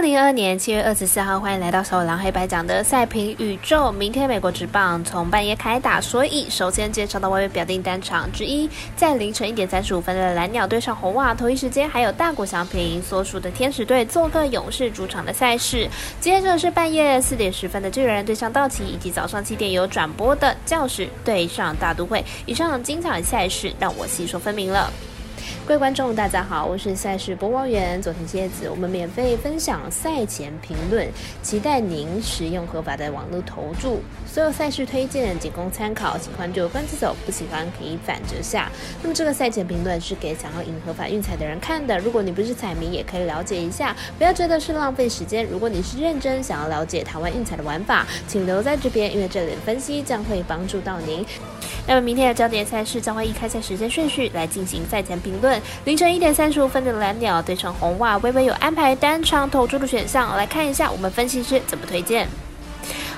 二零二二年七月二十四号，欢迎来到首狼黑白奖的赛评宇宙。明天美国职棒从半夜开打，所以首先介绍到外围表定单场之一，在凌晨一点三十五分的蓝鸟对上红袜，同一时间还有大谷翔平所属的天使队做客勇士主场的赛事。接着是半夜四点十分的巨人对上道奇，以及早上七点有转播的教士对上大都会。以上精彩赛事让我细说分明了。各位观众，大家好，我是赛事播报员佐藤蝎子。我们免费分享赛前评论，期待您使用合法的网络投注。所有赛事推荐仅供参考，喜欢就跟着走，不喜欢可以反着下。那么这个赛前评论是给想要赢合法运彩的人看的。如果你不是彩迷，也可以了解一下，不要觉得是浪费时间。如果你是认真想要了解台湾运彩的玩法，请留在这边，因为这里的分析将会帮助到您。那么明天的焦点赛事将会以开赛时间顺序来进行赛前评论。凌晨一点三十五分的蓝鸟对上红袜，微微有安排单场投注的选项，来看一下我们分析师怎么推荐。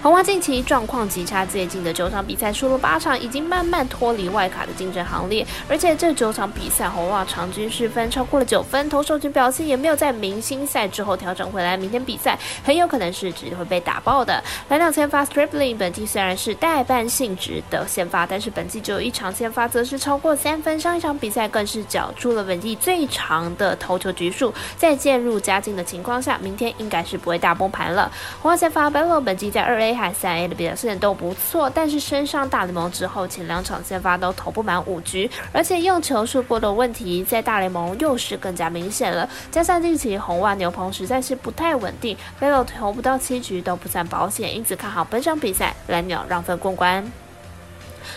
红袜近期状况极差，最近的九场比赛输了八场，已经慢慢脱离外卡的竞争行列。而且这九场比赛，红袜场均失分超过了九分，投手群表现也没有在明星赛之后调整回来。明天比赛很有可能是直接会被打爆的。蓝鸟先发 Stripling 本季虽然是代办性质的先发，但是本季只有一场先发，则是超过三分。上一场比赛更是缴出了本季最长的投球局数。在渐入佳境的情况下，明天应该是不会大崩盘了。红袜先发 Bello 本季在二 A。海三 A 的表现都不错，但是升上大联盟之后，前两场先发都投不满五局，而且用球数过的问题在大联盟又是更加明显了。加上近期红袜牛棚实在是不太稳定，贝洛投不到七局都不算保险，因此看好本场比赛蓝鸟让分过关。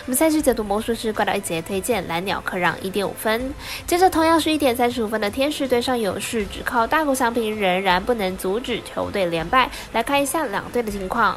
我们赛事解读魔术师怪盗一节推荐蓝鸟客让一点五分。接着同样是一点三十五分的天使对上勇士，只靠大谷翔平仍然不能阻止球队连败。来看一下两队的情况。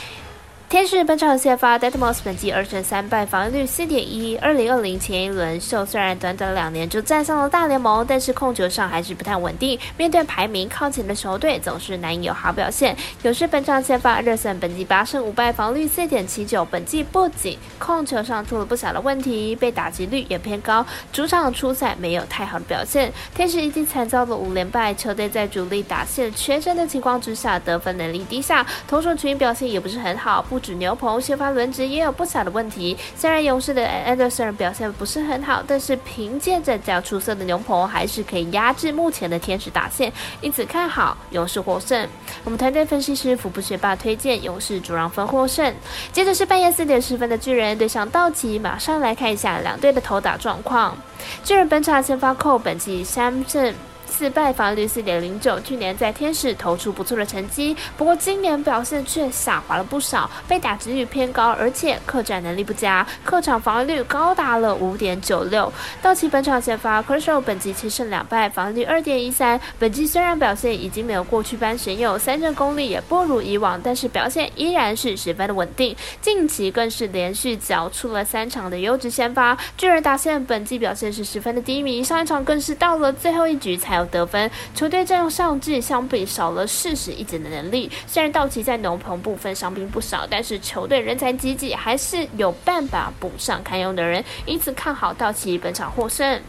天使本场先发 d e t m o s 本季二胜三败，防御率四点一。二零二零前一轮秀虽然短短两年就站上了大联盟，但是控球上还是不太稳定。面对排名靠前的球队，总是难以有好表现。勇士本场先发热身，本季八胜五败，防御率四点七九。本季不仅控球上出了不小的问题，被打击率也偏高。主场出赛没有太好的表现，天使已经惨遭了五连败。球队在主力打线缺阵的情况之下，得分能力低下，投手群表现也不是很好。不指牛棚先发轮值也有不少的问题。虽然勇士的 Anderson 表现不是很好，但是凭借着较出色的牛棚，还是可以压制目前的天使打线，因此看好勇士获胜。我们团队分析师福布学霸推荐勇士主让分获胜。接着是半夜四点十分的巨人对上道奇，马上来看一下两队的投打状况。巨人本场先发扣，本季三胜。四败防率四点零九，去年在天使投出不错的成绩，不过今年表现却下滑了不少，被打击率偏高，而且客战能力不佳，客场防御率高达了五点九六。道奇本场先发 c r i s h a l 本季七胜两败，防御率二点一三。本季虽然表现已经没有过去般神勇，三振功力也不如以往，但是表现依然是十分的稳定。近期更是连续缴出了三场的优质先发。巨人打线本季表现是十分的低迷，上一场更是到了最后一局才有。得分，球队阵容上季相比少了四十一点的能力。虽然道奇在农棚部分伤兵不少，但是球队人才济济，还是有办法补上堪用的人，因此看好道奇本场获胜。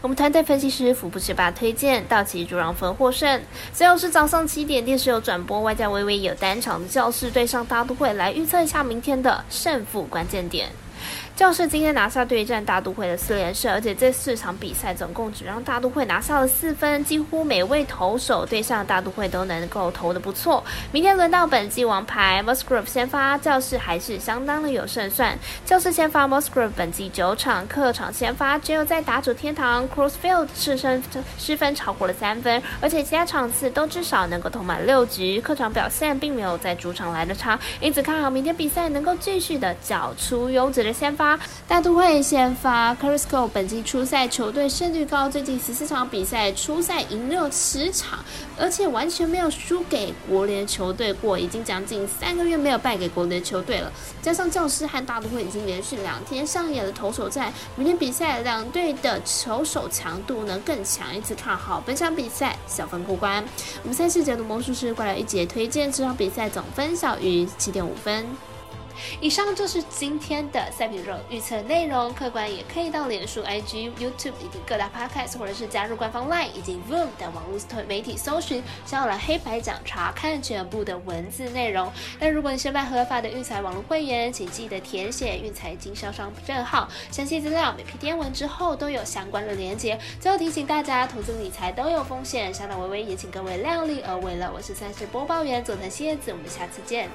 我们团队分析师福布学霸推荐道奇主让分获胜。最后是早上七点电视有转播，外加微微有单场的教室对上大都会，来预测一下明天的胜负关键点。教士今天拿下对战大都会的四连胜，而且这四场比赛总共只让大都会拿下了四分，几乎每位投手对上大都会都能够投的不错。明天轮到本季王牌 m o s g r o v e 先发，教士还是相当的有胜算。教士先发 m o s g r o v e 本季九场客场先发，只有在打主天堂 Crossfield 失分失分超过了三分，而且其他场次都至少能够投满六局，客场表现并没有在主场来的差，因此看好明天比赛能够继续的缴出优质的先发。大都会先发 Carisco，本季初赛球队胜率高，最近十四场比赛初赛赢了十场，而且完全没有输给国联球队过，已经将近三个月没有败给国联球队了。加上教师和大都会已经连续两天上演了投手战，明天比赛两队的球手强度呢更强，因此看好本场比赛小分过关。我们赛事解读魔术师过来一节推荐，这场比赛总分小于七点五分。以上就是今天的赛品肉预测内容，客观也可以到脸书、IG、YouTube 以及各大 Podcast，或者是加入官方 LINE 以及 Voom 等网络媒体搜寻“小蓝黑白奖”，查看全部的文字内容。那如果你是卖合法的运财网络会员，请记得填写运财经销商证号，详细资料每篇电文之后都有相关的连接。最后提醒大家，投资理财都有风险，小岛微微也请各位量力而为了。我是赛事播报员佐藤蝎子，我们下次见。